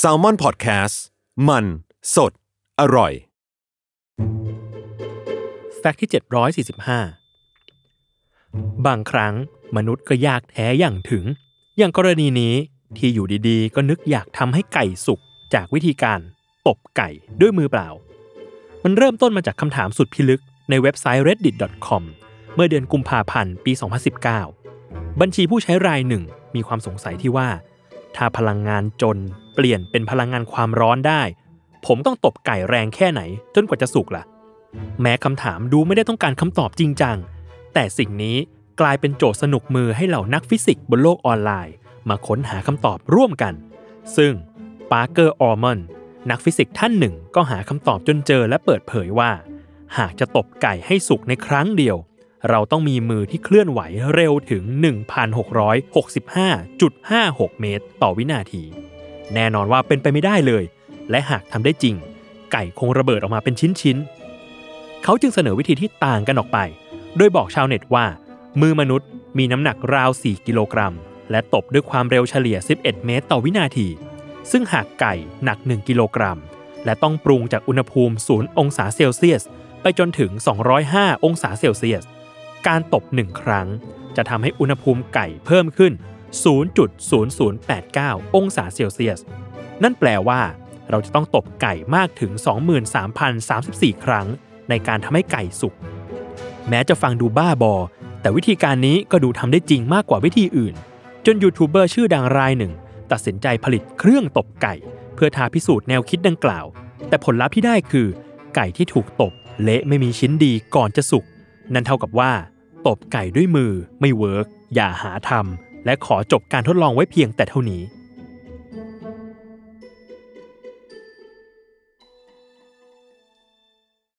s a l ม o n PODCAST มัน สด อร่อย แฟกต์ที่ 745 บางครั้งมนุษย์ก็อยากแท้อย่างถึง อย่างกรณีนี้ที่อยู่ดีๆ ก็นึกอยากทำให้ไก่สุกจากวิธีการตบไก่ด้วยมือเปล่า มันเริ่มต้นมาจากคำถามสุดพิลึกในเว็บไซต์ reddit.com เมื่อเดือนกุมภาพันธ์ปี 2019 บัญชีผู้ใช้รายหนึ่งมีความสงสัยที่ว่า ถ้าพลังงานจลน์เปลี่ยนเป็นพลังงานความร้อนได้ ผมต้องตบไก่แรงแค่ไหน จนกว่าจะสุกล่ะ แม้คำถามดูไม่ได้ต้องการคำตอบจริงจัง แต่สิ่งนี้กลายเป็นโจทย์สนุกมือให้เหล่านักฟิสิกส์บนโลกออนไลน์ มาค้นหาคำตอบร่วมกัน ซึ่ง Parker Ormonde นักฟิสิกส์ท่านหนึ่งก็หาคำตอบจนเจอและเปิดเผยว่า หากจะตบไก่ให้สุกในครั้งเดียว เราต้องมีมือที่เคลื่อนไหวเร็วถึง 1,665.56 เมตร ต่อวินาที แน่นอนว่าเป็นไปไม่ได้เลย และหากทำได้จริง ไก่คงระเบิดออกมาเป็นชิ้นๆ เขาจึงเสนอวิธีที่ต่างกันออกไป โดยบอกชาวเน็ตว่า มือมนุษย์มีน้ำหนักราว 4 กิโลกรัม และตบด้วยความเร็วเฉลี่ย 11 เมตร ต่อวินาที ซึ่งหากไก่หนัก 1 กิโลกรัม และต้องปรุงจากอุณหภูมิ 0 องศาเซลเซียส ไปจนถึง 205 องศาเซลเซียส การตบหนึ่งครั้ง จะทำให้อุณหภูมิไก่เพิ่มขึ้น 0.0089 องศาเซลเซียส นั่นแปลว่าเราจะต้องตบไก่มากถึง 23,034 ครั้ง ในการทำให้ไก่สุก แม้จะฟังดูบ้าบอ แต่วิธีการนี้ก็ดูทำได้จริงมากกว่าวิธีอื่น จนยูทูบเบอร์ชื่อดังรายหนึ่ง ตัดสินใจผลิตเครื่องตบไก่ เพื่อท้าพิสูจน์แนวคิดดังกล่าว แต่ผลลัพธ์ที่ได้คือ ไก่ที่ถูกตบเละไม่มีชิ้นดีก่อนจะสุก นั่นเท่ากับว่า ตบไก่ด้วยมือไม่เวิร์กอย่าหาทำและขอจบการทดลองไว้เพียงแต่เท่านี้